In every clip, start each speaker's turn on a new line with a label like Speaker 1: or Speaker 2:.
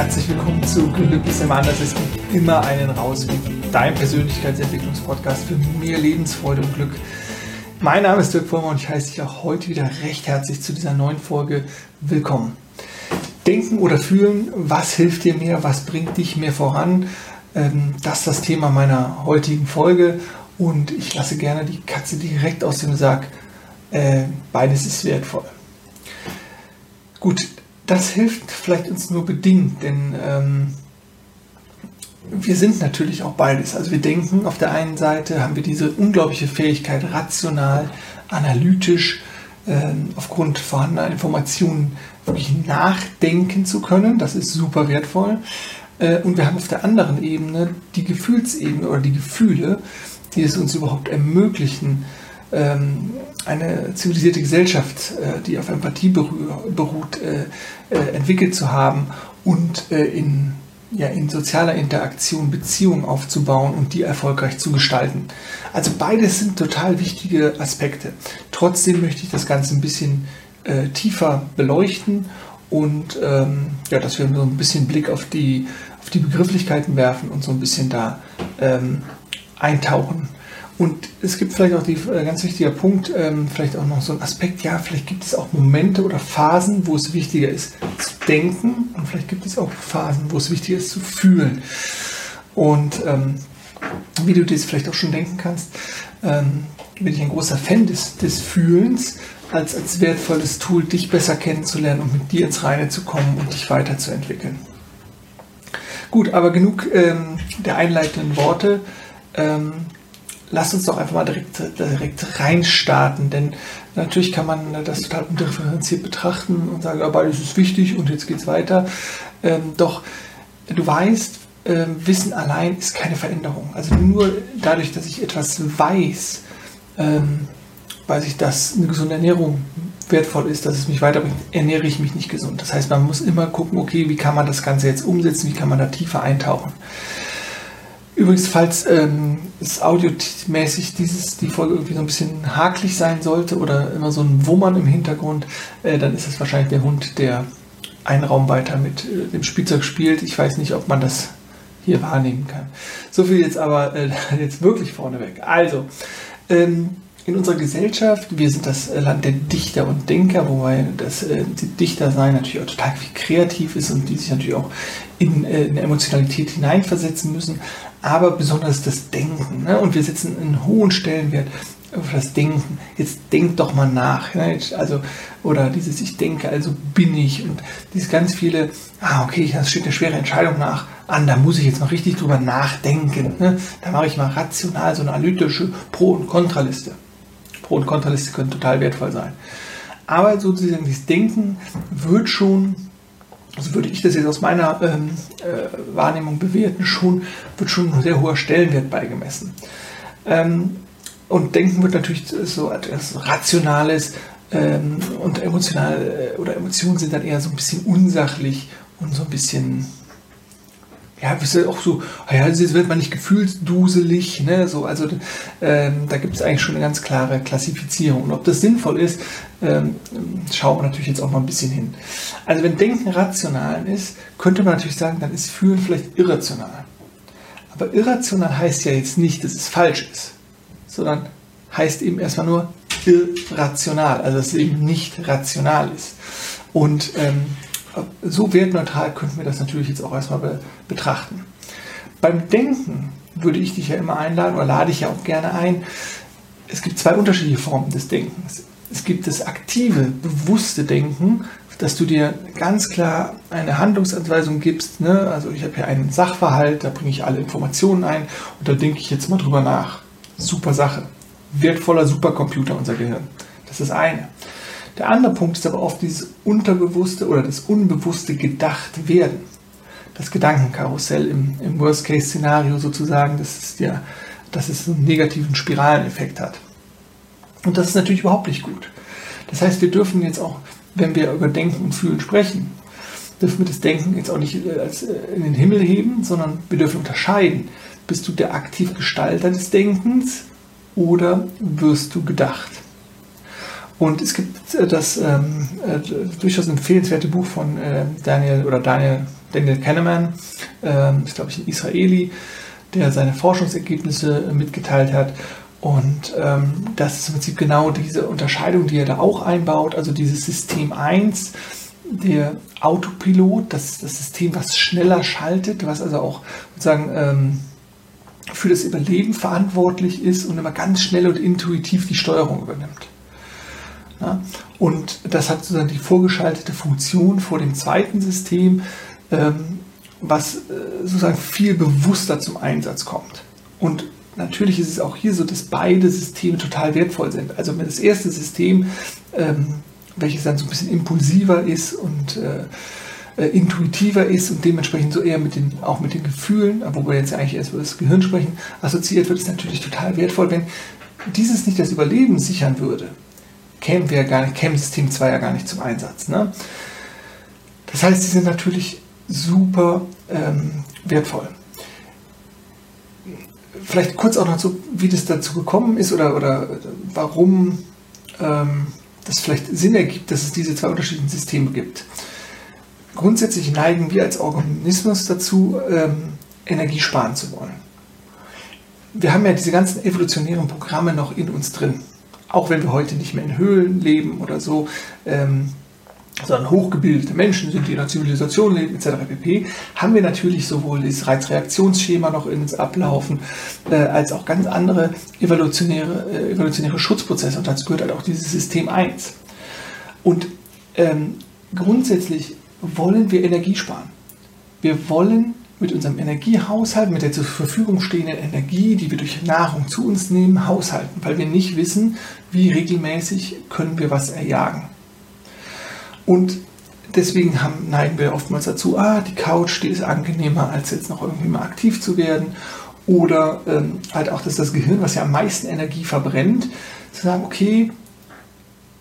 Speaker 1: herzlich willkommen zu Glück ist immer anders. Es gibt immer einen Rausweg. Dein Persönlichkeitsentwicklungspodcast für mehr Lebensfreude und Glück. Mein Name ist Dirk Vollmer und ich heiße dich auch heute wieder recht herzlich zu dieser neuen Folge willkommen. Denken oder fühlen, was hilft dir mehr, was bringt dich mehr voran? Ähm, das ist das Thema meiner heutigen Folge und ich lasse gerne die Katze direkt aus dem Sack. Äh, beides ist wertvoll. Gut, das hilft vielleicht uns nur bedingt, denn ähm, wir sind natürlich auch beides. Also wir denken, auf der einen Seite haben wir diese unglaubliche Fähigkeit, rational, analytisch, äh, aufgrund vorhandener Informationen wirklich nachdenken zu können. Das ist super wertvoll. Äh, und wir haben auf der anderen Ebene die Gefühlsebene oder die Gefühle, die es uns überhaupt ermöglichen, ähm, eine zivilisierte Gesellschaft, äh, die auf Empathie beruht, äh, äh, entwickelt zu haben und in, ja, in sozialer Interaktion Beziehungen aufzubauen und die erfolgreich zu gestalten. Also beides sind total wichtige Aspekte. Trotzdem möchte ich das Ganze ein bisschen äh, tiefer beleuchten und ähm, ja, dass wir so ein bisschen Blick auf die, auf die Begrifflichkeiten werfen und so ein bisschen da ähm, eintauchen und es gibt vielleicht auch die äh, ganz wichtiger Punkt, ähm, vielleicht auch noch so ein Aspekt, ja, vielleicht gibt es auch Momente oder Phasen, wo es wichtiger ist zu denken und vielleicht gibt es auch Phasen, wo es wichtiger ist zu fühlen. Und ähm, wie du das vielleicht auch schon denken kannst, ähm, bin ich ein großer Fan des, des Fühlens als, als wertvolles Tool, dich besser kennenzulernen und mit dir ins Reine zu kommen und dich weiterzuentwickeln. Gut, aber genug ähm, der einleitenden Worte. Ähm, lasst uns doch einfach mal direkt, direkt reinstarten, denn natürlich kann man das total undifferenziert betrachten und sagen, ja, beides ist wichtig und jetzt geht's weiter. Ähm, doch du weißt, äh, Wissen allein ist keine Veränderung. Also nur dadurch, dass ich etwas weiß, ähm, weiß ich, dass eine gesunde Ernährung wertvoll ist, dass es mich weiterbringt, ernähre ich mich nicht gesund. Das heißt, man muss immer gucken, okay, wie kann man das Ganze jetzt umsetzen, wie kann man da tiefer eintauchen. Übrigens, falls ähm, es audiomäßig dieses, die Folge irgendwie so ein bisschen hakelig sein sollte oder immer so ein Wummern im Hintergrund, äh, dann ist es wahrscheinlich der Hund, der einen Raum weiter mit äh, dem Spielzeug spielt. Ich weiß nicht, ob man das hier wahrnehmen kann. So viel jetzt aber äh, jetzt wirklich vorneweg. Also, ähm, in unserer Gesellschaft, wir sind das Land der Dichter und Denker, wobei das äh, Dichter sein natürlich auch total kreativ ist und die sich natürlich auch in, äh, in Emotionalität hineinversetzen müssen, aber besonders das Denken. Ne? Und wir setzen einen hohen Stellenwert auf das Denken. Jetzt denk doch mal nach. Ne? Also, oder dieses Ich denke, also bin ich. Und dieses ganz viele, ah, okay, das steht eine schwere Entscheidung nach an, da muss ich jetzt mal richtig drüber nachdenken. Ne? Da mache ich mal rational so eine analytische Pro- und Kontraliste. Pro- und Kontraliste können total wertvoll sein. Aber sozusagen dieses Denken wird schon, also würde ich das jetzt aus meiner ähm, äh, Wahrnehmung bewerten, schon, wird schon ein sehr hoher Stellenwert beigemessen. Ähm, und Denken wird natürlich so etwas Rationales ähm, und emotional äh, oder Emotionen sind dann eher so ein bisschen unsachlich und so ein bisschen ja, bist du auch so, ah ja, jetzt wird man nicht gefühlsduselig, ne, so, also ähm, da gibt es eigentlich schon eine ganz klare Klassifizierung. Und ob das sinnvoll ist, ähm, schauen wir natürlich jetzt auch mal ein bisschen hin. Also wenn Denken rational ist, könnte man natürlich sagen, dann ist Fühlen vielleicht irrational. Aber irrational heißt ja jetzt nicht, dass es falsch ist, sondern heißt eben erstmal nur irrational, also dass es eben nicht rational ist. Und ähm, so wertneutral könnten wir das natürlich jetzt auch erstmal be betrachten. Beim Denken würde ich dich ja immer einladen oder lade ich ja auch gerne ein. Es gibt zwei unterschiedliche Formen des Denkens. Es gibt das aktive, bewusste Denken, dass du dir ganz klar eine Handlungsanweisung gibst. Ne? Also ich habe hier einen Sachverhalt, da bringe ich alle Informationen ein und da denke ich jetzt mal drüber nach. Super Sache. Wertvoller Supercomputer, unser Gehirn. Das ist das eine. Der andere Punkt ist aber oft dieses unterbewusste oder das unbewusste gedacht werden. Das Gedankenkarussell im, im Worst-Case-Szenario sozusagen, das ist ja, dass es einen negativen Spiraleneffekt hat. Und das ist natürlich überhaupt nicht gut. Das heißt, wir dürfen jetzt auch, wenn wir über Denken und Fühlen sprechen, dürfen wir das Denken jetzt auch nicht äh, äh, in den Himmel heben, sondern wir dürfen unterscheiden. Bist du der aktiv Gestalter des Denkens oder wirst du gedacht? Und es gibt äh, das ähm, äh, durchaus empfehlenswerte Buch von äh, Daniel oder Daniel Daniel Kahneman, äh, ist glaube ich ein Israeli, der seine Forschungsergebnisse mitgeteilt hat. Und ähm, das ist im Prinzip genau diese Unterscheidung, die er da auch einbaut. Also dieses System 1, der Autopilot, das, das System, was schneller schaltet, was also auch sozusagen ähm, für das Überleben verantwortlich ist und immer ganz schnell und intuitiv die Steuerung übernimmt. Ja? Und das hat sozusagen die vorgeschaltete Funktion vor dem zweiten System, ähm, was äh, sozusagen viel bewusster zum Einsatz kommt. Und natürlich ist es auch hier so, dass beide Systeme total wertvoll sind. Also wenn das erste System, ähm, welches dann so ein bisschen impulsiver ist und äh, äh, intuitiver ist und dementsprechend so eher mit den, auch mit den Gefühlen, wo wir jetzt eigentlich erst über das Gehirn sprechen, assoziiert wird, ist natürlich total wertvoll, wenn dieses nicht das Überleben sichern würde, kämen wir gar nicht, käme System 2 ja gar nicht zum Einsatz. Ne? Das heißt, sie sind natürlich super ähm, wertvoll vielleicht kurz auch noch zu, wie das dazu gekommen ist oder, oder warum ähm, das vielleicht Sinn ergibt, dass es diese zwei unterschiedlichen Systeme gibt. Grundsätzlich neigen wir als Organismus dazu, ähm, Energie sparen zu wollen. Wir haben ja diese ganzen evolutionären Programme noch in uns drin. Auch wenn wir heute nicht mehr in Höhlen leben oder so. Ähm, sondern hochgebildete Menschen sind, die in einer Zivilisation leben, etc. pp., haben wir natürlich sowohl das Reizreaktionsschema noch in uns ablaufen, äh, als auch ganz andere evolutionäre, äh, evolutionäre Schutzprozesse. Und dazu gehört halt auch dieses System 1. Und ähm, grundsätzlich wollen wir Energie sparen. Wir wollen mit unserem Energiehaushalt, mit der zur Verfügung stehenden Energie, die wir durch Nahrung zu uns nehmen, haushalten, weil wir nicht wissen, wie regelmäßig können wir was erjagen. Und deswegen haben, neigen wir oftmals dazu, ah, die Couch, die ist angenehmer, als jetzt noch irgendwie mal aktiv zu werden. Oder ähm, halt auch, dass das Gehirn, was ja am meisten Energie verbrennt, zu sagen, okay,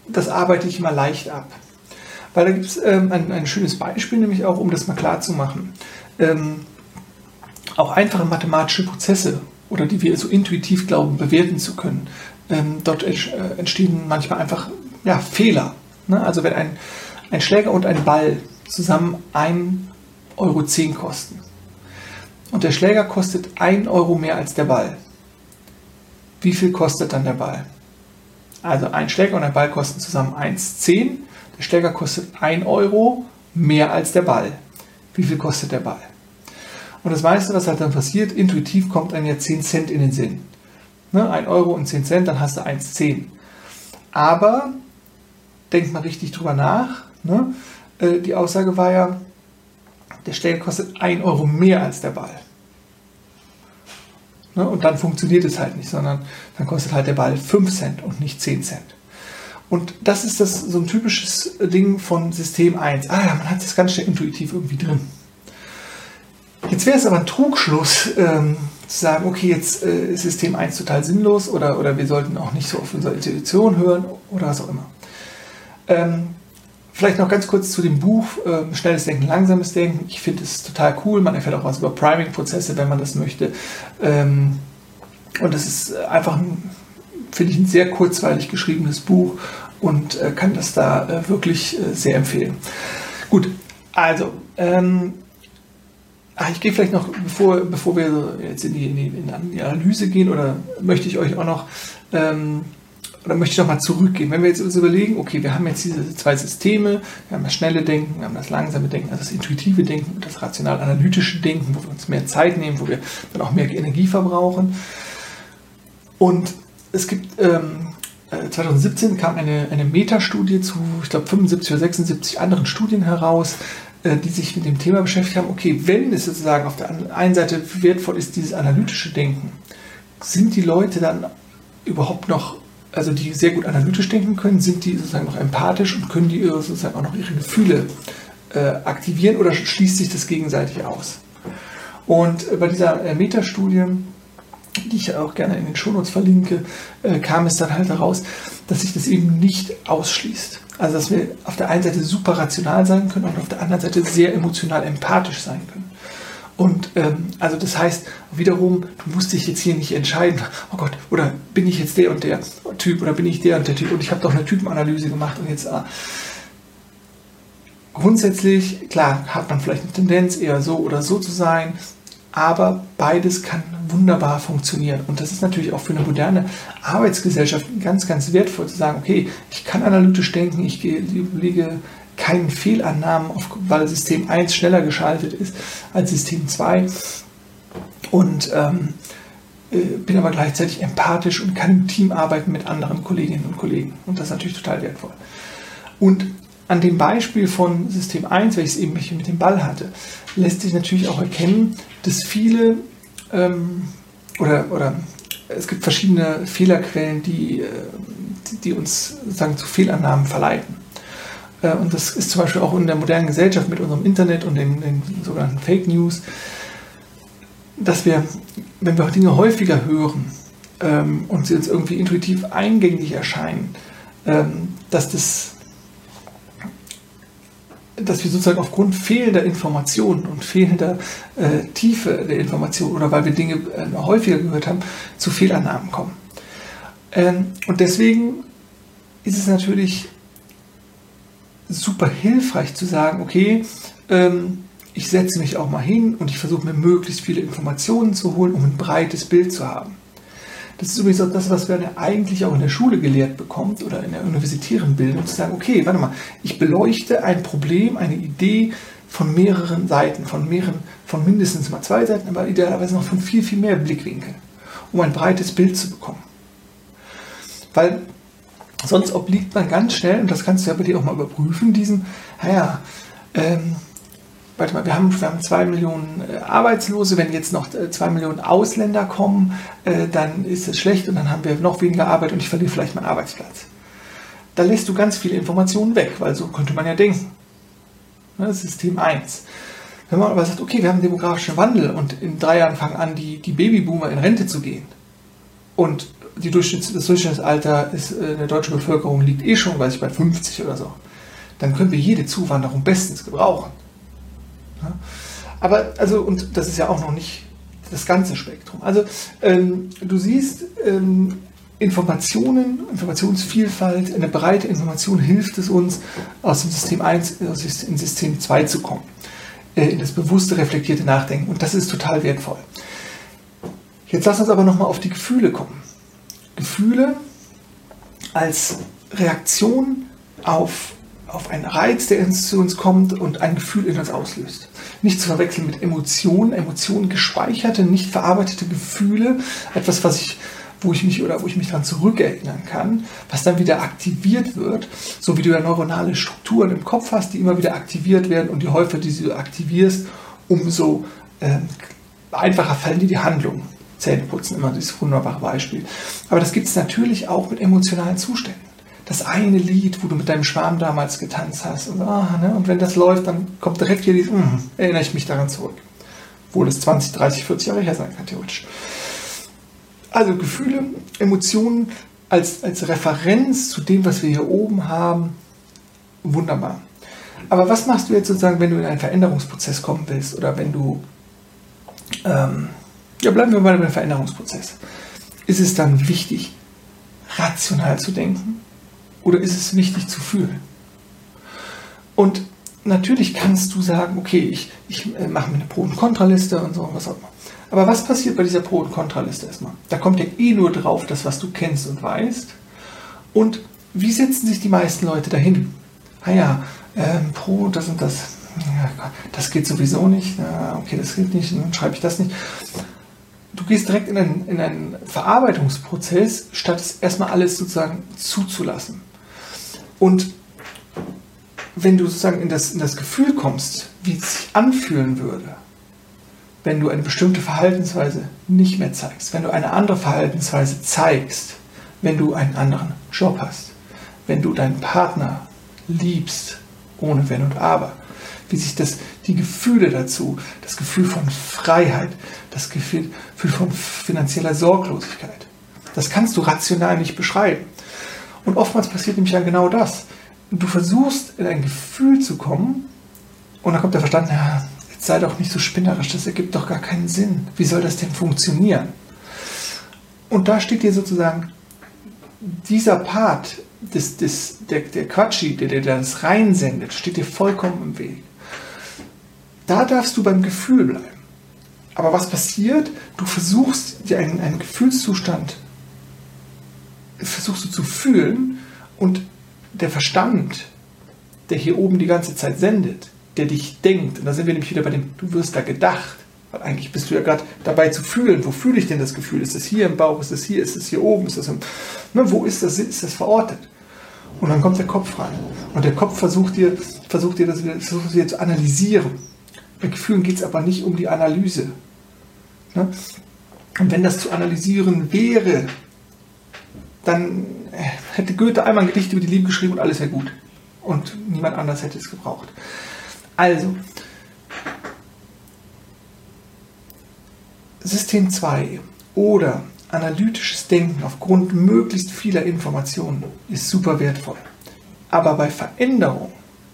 Speaker 1: das arbeite ich mal leicht ab. Weil da gibt es ähm, ein, ein, schönes Beispiel, nämlich auch, um das mal klar zu machen. Ähm, auch einfache mathematische Prozesse oder die wir so intuitiv glauben, bewerten zu können, ähm, dort äh, entstehen manchmal einfach ja, Fehler. Ne? Also wenn ein, ein Schläger und ein Ball zusammen 1,10 Euro kosten. Und der Schläger kostet 1 Euro mehr als der Ball. Wie viel kostet dann der Ball? Also ein Schläger und ein Ball kosten zusammen 1,10. Der Schläger kostet 1 Euro mehr als der Ball. Wie viel kostet der Ball? Und das meiste, was halt dann passiert, intuitiv kommt einem ja 10 Cent in den Sinn. Ne, 1 Euro und 10 Cent, dann hast du 1,10. Aber denkt mal richtig drüber nach. Ne? Äh, die Aussage war ja, der Stern kostet 1 Euro mehr als der Ball. Ne? Und dann funktioniert es halt nicht, sondern dann kostet halt der Ball 5 Cent und nicht 10 Cent. Und das ist das, so ein typisches Ding von System 1. Ah ja, man hat es ganz schnell intuitiv irgendwie drin. Jetzt wäre es aber ein Trugschluss, ähm, zu sagen, okay, jetzt äh, ist System 1 total sinnlos oder, oder wir sollten auch nicht so auf unsere Intuition hören oder was auch immer. Ähm, Vielleicht noch ganz kurz zu dem Buch äh, Schnelles Denken, Langsames Denken. Ich finde es total cool. Man erfährt auch was über Priming-Prozesse, wenn man das möchte. Ähm, und das ist einfach, finde ich, ein sehr kurzweilig geschriebenes Buch und äh, kann das da äh, wirklich äh, sehr empfehlen. Gut, also, ähm, ach, ich gehe vielleicht noch, bevor, bevor wir jetzt in die, in, die, in die Analyse gehen, oder möchte ich euch auch noch ähm, oder möchte ich nochmal zurückgehen? Wenn wir jetzt uns überlegen, okay, wir haben jetzt diese zwei Systeme, wir haben das schnelle Denken, wir haben das langsame Denken, also das intuitive Denken und das rational-analytische Denken, wo wir uns mehr Zeit nehmen, wo wir dann auch mehr Energie verbrauchen. Und es gibt, ähm, 2017 äh, kam eine, eine Metastudie zu, ich glaube, 75 oder 76 anderen Studien heraus, die sich mit dem Thema beschäftigt haben, okay, wenn es sozusagen auf der einen Seite wertvoll ist, dieses analytische Denken, sind die Leute dann überhaupt noch also die sehr gut analytisch denken können, sind die sozusagen noch empathisch und können die sozusagen auch noch ihre Gefühle äh, aktivieren oder schließt sich das gegenseitig aus? Und äh, bei dieser äh, Metastudie, die ich auch gerne in den Shownotes verlinke, äh, kam es dann halt heraus, dass sich das eben nicht ausschließt. Also dass wir auf der einen Seite super rational sein können und auf der anderen Seite sehr emotional empathisch sein können. Und ähm, also das heißt wiederum, du musst dich jetzt hier nicht entscheiden, oh Gott, oder bin ich jetzt der und der Typ oder bin ich der und der Typ und ich habe doch eine Typenanalyse gemacht und jetzt ah. grundsätzlich, klar, hat man vielleicht eine Tendenz, eher so oder so zu sein, aber beides kann wunderbar funktionieren. Und das ist natürlich auch für eine moderne Arbeitsgesellschaft ganz, ganz wertvoll zu sagen, okay, ich kann analytisch denken, ich lege keinen Fehlannahmen, auf, weil System 1 schneller geschaltet ist als System 2 und ähm, äh, bin aber gleichzeitig empathisch und kann im Team arbeiten mit anderen Kolleginnen und Kollegen. Und das ist natürlich total wertvoll. Und an dem Beispiel von System 1, welches eben mit dem Ball hatte, lässt sich natürlich auch erkennen, dass viele ähm, oder, oder es gibt verschiedene Fehlerquellen, die, äh, die uns sozusagen zu Fehlannahmen verleiten. Äh, und das ist zum Beispiel auch in der modernen Gesellschaft mit unserem Internet und den, den sogenannten Fake News, dass wir, wenn wir Dinge häufiger hören ähm, und sie uns irgendwie intuitiv eingängig erscheinen, ähm, dass das dass wir sozusagen aufgrund fehlender Informationen und fehlender äh, Tiefe der Informationen oder weil wir Dinge äh, häufiger gehört haben, zu Fehlannahmen kommen. Ähm, und deswegen ist es natürlich super hilfreich zu sagen, okay, ähm, ich setze mich auch mal hin und ich versuche mir möglichst viele Informationen zu holen, um ein breites Bild zu haben. Das ist übrigens auch das, was man eigentlich auch in der Schule gelehrt bekommt oder in der universitären Bildung, zu sagen, okay, warte mal, ich beleuchte ein Problem, eine Idee von mehreren Seiten, von mehreren, von mindestens mal zwei Seiten, aber idealerweise noch von viel, viel mehr Blickwinkeln, um ein breites Bild zu bekommen. Weil sonst obliegt man ganz schnell, und das kannst du ja bei dir auch mal überprüfen, diesen, naja, ähm, warte mal, wir haben, wir haben zwei Millionen äh, Arbeitslose, wenn jetzt noch äh, zwei Millionen Ausländer kommen, äh, dann ist es schlecht und dann haben wir noch weniger Arbeit und ich verliere vielleicht meinen Arbeitsplatz. Da lässt du ganz viele Informationen weg, weil so könnte man ja denken. Das ist System 1. Wenn man aber sagt, okay, wir haben demografischen Wandel und in drei Jahren fangen an, die, die Babyboomer in Rente zu gehen und die Durchschnitts, das Durchschnittsalter ist, der deutschen Bevölkerung liegt eh schon, weiß ich, bei 50 oder so, dann können wir jede Zuwanderung bestens gebrauchen. Aber, also, und das ist ja auch noch nicht das ganze Spektrum. Also, ähm, du siehst, ähm, Informationen, Informationsvielfalt, eine breite Information hilft es uns, aus dem System 1 in System 2 zu kommen, äh, in das bewusste, reflektierte Nachdenken. Und das ist total wertvoll. Jetzt lass uns aber nochmal auf die Gefühle kommen. Gefühle als Reaktion auf auf einen Reiz, der zu uns kommt und ein Gefühl in uns auslöst. Nicht zu verwechseln mit Emotionen, Emotionen gespeicherte, nicht verarbeitete Gefühle, etwas, was ich, wo ich mich oder wo ich mich daran zurückerinnern kann, was dann wieder aktiviert wird, so wie du ja neuronale Strukturen im Kopf hast, die immer wieder aktiviert werden und je häufiger die du aktivierst, umso äh, einfacher fallen dir die Handlungen. Zähneputzen, immer dieses wunderbare Beispiel. Aber das gibt es natürlich auch mit emotionalen Zuständen das eine Lied, wo du mit deinem Schwarm damals getanzt hast. Und, ah, ne? und wenn das läuft, dann kommt direkt hier dieses, mm, erinnere ich mich daran zurück. Obwohl es 20, 30, 40 Jahre her sein kann, theoretisch. Also Gefühle, Emotionen als, als Referenz zu dem, was wir hier oben haben, wunderbar. Aber was machst du jetzt sozusagen, wenn du in einen Veränderungsprozess kommen willst oder wenn du, ähm, ja, bleiben wir mal beim Veränderungsprozess. Ist es dann wichtig, rational zu denken? Oder ist es wichtig zu fühlen? Und natürlich kannst du sagen, okay, ich, ich äh, mache mir eine Pro- und Kontraliste und so, was auch immer. Aber was passiert bei dieser Pro- und Kontraliste erstmal? Da kommt ja eh nur drauf, das, was du kennst und weißt. Und wie setzen sich die meisten Leute dahin? Ah ja, ähm, Pro, das und das. Das geht sowieso nicht. Okay, das geht nicht, dann schreibe ich das nicht du gehst direkt in einen, in einen Verarbeitungsprozess, statt es erstmal alles sozusagen zuzulassen. Und wenn du sozusagen in das, in das Gefühl kommst, wie es sich anfühlen würde, wenn du eine bestimmte Verhaltensweise nicht mehr zeigst, wenn du eine andere Verhaltensweise zeigst, wenn du einen anderen Job hast, wenn du deinen Partner liebst, ohne Wenn und Aber, wie sich das, die Gefühle dazu, das Gefühl von Freiheit, das Gefühl von finanzieller Sorglosigkeit, das kannst du rational nicht beschreiben. Und oftmals passiert nämlich ja genau das. Du versuchst in ein Gefühl zu kommen und dann kommt der Verstand, ja, jetzt sei doch nicht so spinnerisch, das ergibt doch gar keinen Sinn. Wie soll das denn funktionieren? Und da steht dir sozusagen dieser Part das, das, der, der Quatschi, der dir das reinsendet, steht dir vollkommen im Weg. Da darfst du beim Gefühl bleiben. Aber was passiert? Du versuchst dir einen, einen Gefühlszustand, versuchst du zu fühlen und der Verstand, der hier oben die ganze Zeit sendet, der dich denkt, und da sind wir nämlich wieder bei dem, du wirst da gedacht, weil eigentlich bist du ja gerade dabei zu fühlen, wo fühle ich denn das Gefühl? Ist es hier im Bauch, ist es hier, ist es hier oben, ist es im, ne, wo ist das, ist das verortet? Und dann kommt der Kopf rein. Und der Kopf versucht dir, versucht dir das versucht dir zu analysieren. Bei Gefühlen geht es aber nicht um die Analyse. Ne? Und wenn das zu analysieren wäre, dann hätte Goethe einmal ein Gedicht über die Liebe geschrieben und alles wäre gut. Und niemand anders hätte es gebraucht. Also, System 2 oder analytisches Denken aufgrund möglichst vieler Informationen ist super wertvoll. Aber bei Veränderung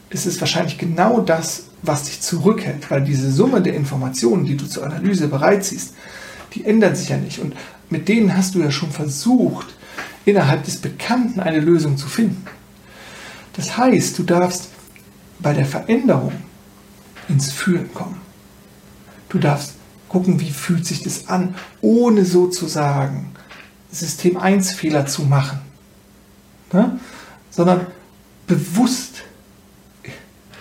Speaker 1: ist es wahrscheinlich genau das, was dich zurückhält, weil diese Summe der Informationen, die du zur Analyse bereitziehst, die ändern sich ja nicht. Und mit denen hast du ja schon versucht, innerhalb des Bekannten eine Lösung zu finden. Das heißt, du darfst bei der Veränderung ins Fühlen kommen. Du darfst gucken, wie fühlt sich das an, ohne sozusagen System 1 Fehler zu machen, ne? sondern bewusst,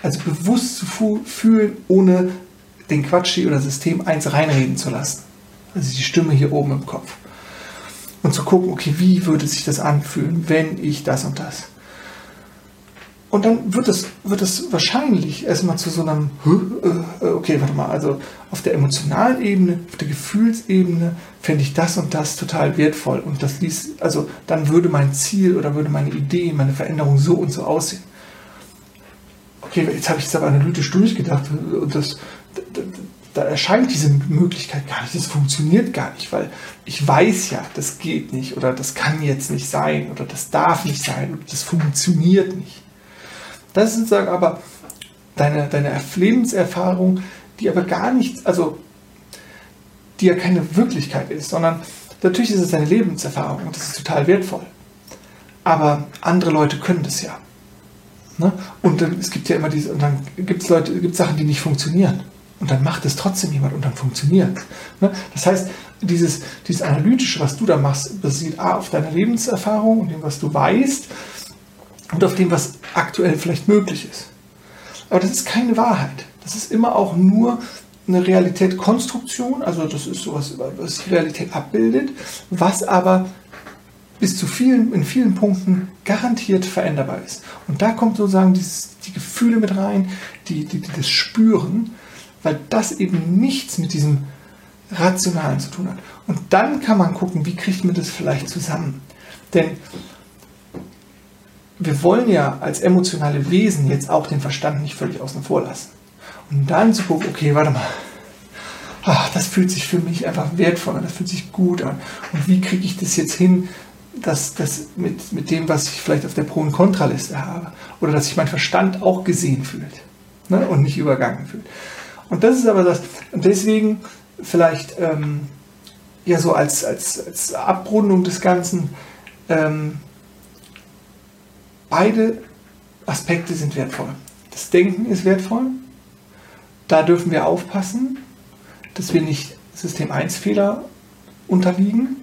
Speaker 1: also bewusst zu fühlen, ohne den Quatschi oder System 1 reinreden zu lassen. Also die Stimme hier oben im Kopf. Und zu gucken, okay, wie würde sich das anfühlen, wenn ich das und das. Und dann wird es, wird es wahrscheinlich erstmal zu so einem, äh, okay, warte mal, also auf der emotionalen Ebene, auf der Gefühlsebene fände ich das und das total wertvoll. Und das ließ, also dann würde mein Ziel oder würde meine Idee, meine Veränderung so und so aussehen. Okay, jetzt habe ich es aber analytisch durchgedacht und das, da, erscheint diese Möglichkeit gar nicht, das funktioniert gar nicht, weil ich weiß ja, das geht nicht oder das kann jetzt nicht sein oder das darf nicht sein oder das funktioniert nicht. Das ist sozusagen aber deine, deine Lebenserfahrung, die aber gar nicht, also die ja keine Wirklichkeit ist, sondern natürlich ist es deine Lebenserfahrung und das ist total wertvoll. Aber andere Leute können das ja. Ne? Und dann, es gibt ja immer diese, und dann gibt es Leute, gibt Sachen, die nicht funktionieren. Und dann macht es trotzdem jemand und dann funktioniert. Ne? Das heißt, dieses, dieses Analytische, was du da machst, basiert A auf deiner Lebenserfahrung und dem, was du weißt und auf dem, was aktuell vielleicht möglich ist. Aber das ist keine Wahrheit. Das ist immer auch nur eine Realitätskonstruktion, also das ist sowas, was Realität abbildet, was aber bis zu vielen, in vielen Punkten garantiert veränderbar ist. Und da kommt sozusagen dieses, die Gefühle mit rein, die, die, die das Spüren, weil das eben nichts mit diesem Rationalen zu tun hat. Und dann kann man gucken, wie kriegt man das vielleicht zusammen. Denn wir wollen ja als emotionale Wesen jetzt auch den Verstand nicht völlig außen vor lassen. Und dann zu gucken, okay, warte mal, ach, das fühlt sich für mich einfach wertvoll an, das fühlt sich gut an. Und wie kriege ich das jetzt hin, dass das mit, mit dem, was ich vielleicht auf der Pro- und Kontraliste habe, oder dass sich mein Verstand auch gesehen fühlt ne, und nicht übergangen fühlt. Und das ist aber das, und deswegen vielleicht ähm, ja so als, als, als Abrundung des Ganzen, ähm, Beide Aspekte sind wertvoll. Das Denken ist wertvoll. Da dürfen wir aufpassen, dass wir nicht System 1 Fehler unterliegen.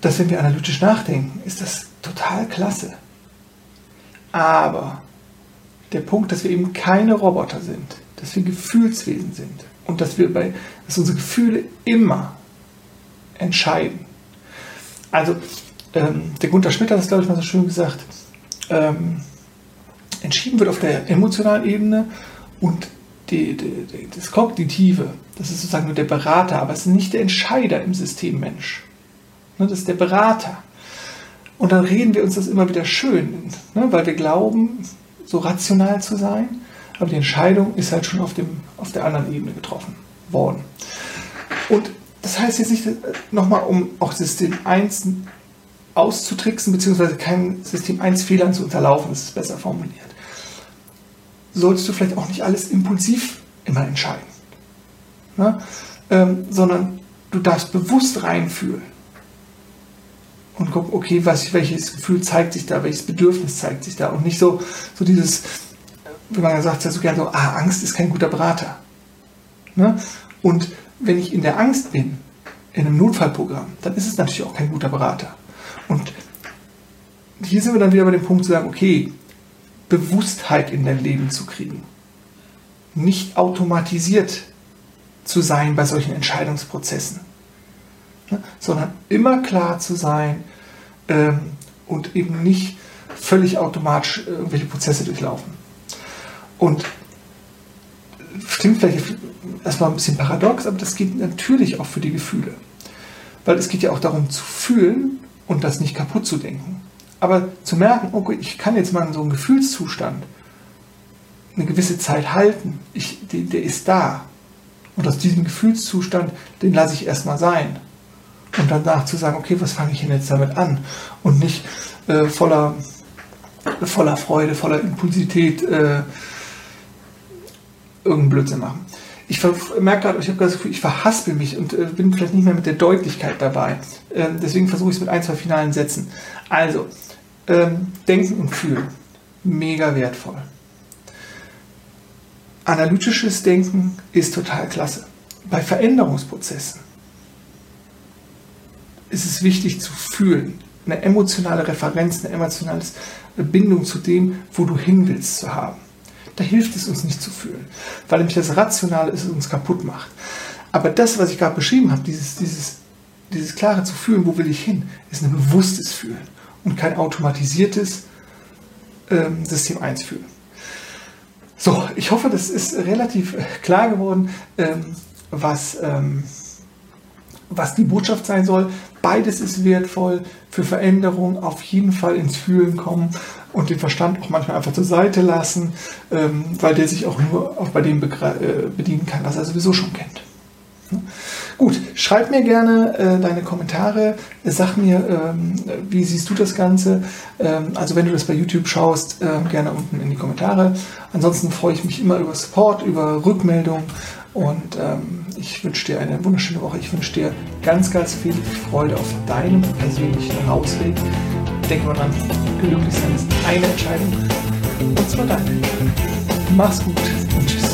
Speaker 1: Dass wenn wir analytisch nachdenken, ist das total klasse. Aber der Punkt, dass wir eben keine Roboter sind, dass wir Gefühlswesen sind und dass wir bei, dass unsere Gefühle immer entscheiden. Also ähm, der Gunther Schmidt hat das, glaube ich, mal so schön gesagt, ähm, entschieden wird auf der emotionalen Ebene und die, die, das Kognitive, das ist sozusagen nur der Berater, aber es ist nicht der Entscheider im System Mensch. Ne, das ist der Berater. Und dann reden wir uns das immer wieder schön, ne, weil wir glauben, so rational zu sein, aber die Entscheidung ist halt schon auf, dem, auf der anderen Ebene getroffen worden. Und das heißt jetzt nicht, äh, nochmal um auch System 1 auszutricksen, beziehungsweise kein System 1 Fehlern zu unterlaufen, das ist besser formuliert, solltest du vielleicht auch nicht alles impulsiv immer entscheiden. Ne? Ähm, sondern du darfst bewusst reinfühlen. Und gucke, okay, was, welches Gefühl zeigt sich da, welches Bedürfnis zeigt sich da und nicht so, so dieses, wie man ja sagt, so gerne so, ah, Angst ist kein guter Berater. Ne? Und wenn ich in der Angst bin, in einem Notfallprogramm, dann ist es natürlich auch kein guter Berater. Und hier sind wir dann wieder bei dem Punkt zu sagen, okay, Bewusstheit in dein Leben zu kriegen. Nicht automatisiert zu sein bei solchen Entscheidungsprozessen, ne? sondern immer klar zu sein ähm, und eben nicht völlig automatisch irgendwelche Prozesse durchlaufen. Und klingt vielleicht erstmal ein bisschen paradox, aber das geht natürlich auch für die Gefühle. Weil es geht ja auch darum zu fühlen und das nicht kaputt zu denken. Aber zu merken, okay, ich kann jetzt mal in so einem Gefühlszustand eine gewisse Zeit halten, ich, der, der ist da. Und aus diesem Gefühlszustand, den lasse ich erstmal sein. Und danach zu sagen, okay, was fange ich denn jetzt damit an? Und nicht äh, voller, voller Freude, voller Impulsivität äh, irgendeinen Blödsinn machen. Ich merke gerade, ich habe das Gefühl, ich verhaspel mich und äh, bin vielleicht nicht mehr mit der Deutlichkeit dabei. Ähm, deswegen versuche ich es mit ein, zwei finalen Sätzen. Also, ähm, Denken und Fühlen. Mega wertvoll. Analytisches Denken ist total klasse. Bei Veränderungsprozessen ist es wichtig zu fühlen, eine emotionale Referenz, eine emotionale Bindung zu dem, wo du hin willst, zu haben. Da hilft es uns nicht zu fühlen, weil nämlich das Rationale es uns kaputt macht. Aber das, was ich gerade beschrieben habe, dieses, dieses, dieses klare zu fühlen, wo will ich hin, ist ein bewusstes Fühlen und kein automatisiertes ähm, System 1 fühlen. So, ich hoffe, das ist relativ äh, klar geworden, ähm, was, ähm, was die Botschaft sein soll. Beides ist wertvoll für Veränderung, auf jeden Fall ins Fühlen kommen und den Verstand auch manchmal einfach zur Seite lassen, ähm, weil der sich auch nur auch bei dem äh, bedienen kann, was er sowieso schon kennt. Gut, schreib mir gerne äh, deine Kommentare, sag mir, ähm, wie siehst du das Ganze. Ähm, also wenn du das bei YouTube schaust, äh, gerne unten in die Kommentare. Ansonsten freue ich mich immer über Support, über Rückmeldung und ähm, ich wünsche dir eine wunderschöne Woche. Ich wünsche dir ganz, ganz viel Freude auf deinem persönlichen Rausweg. Denk mal dran, glücklich sein ist eine Entscheidung und zwar deine. Mach's gut und tschüss.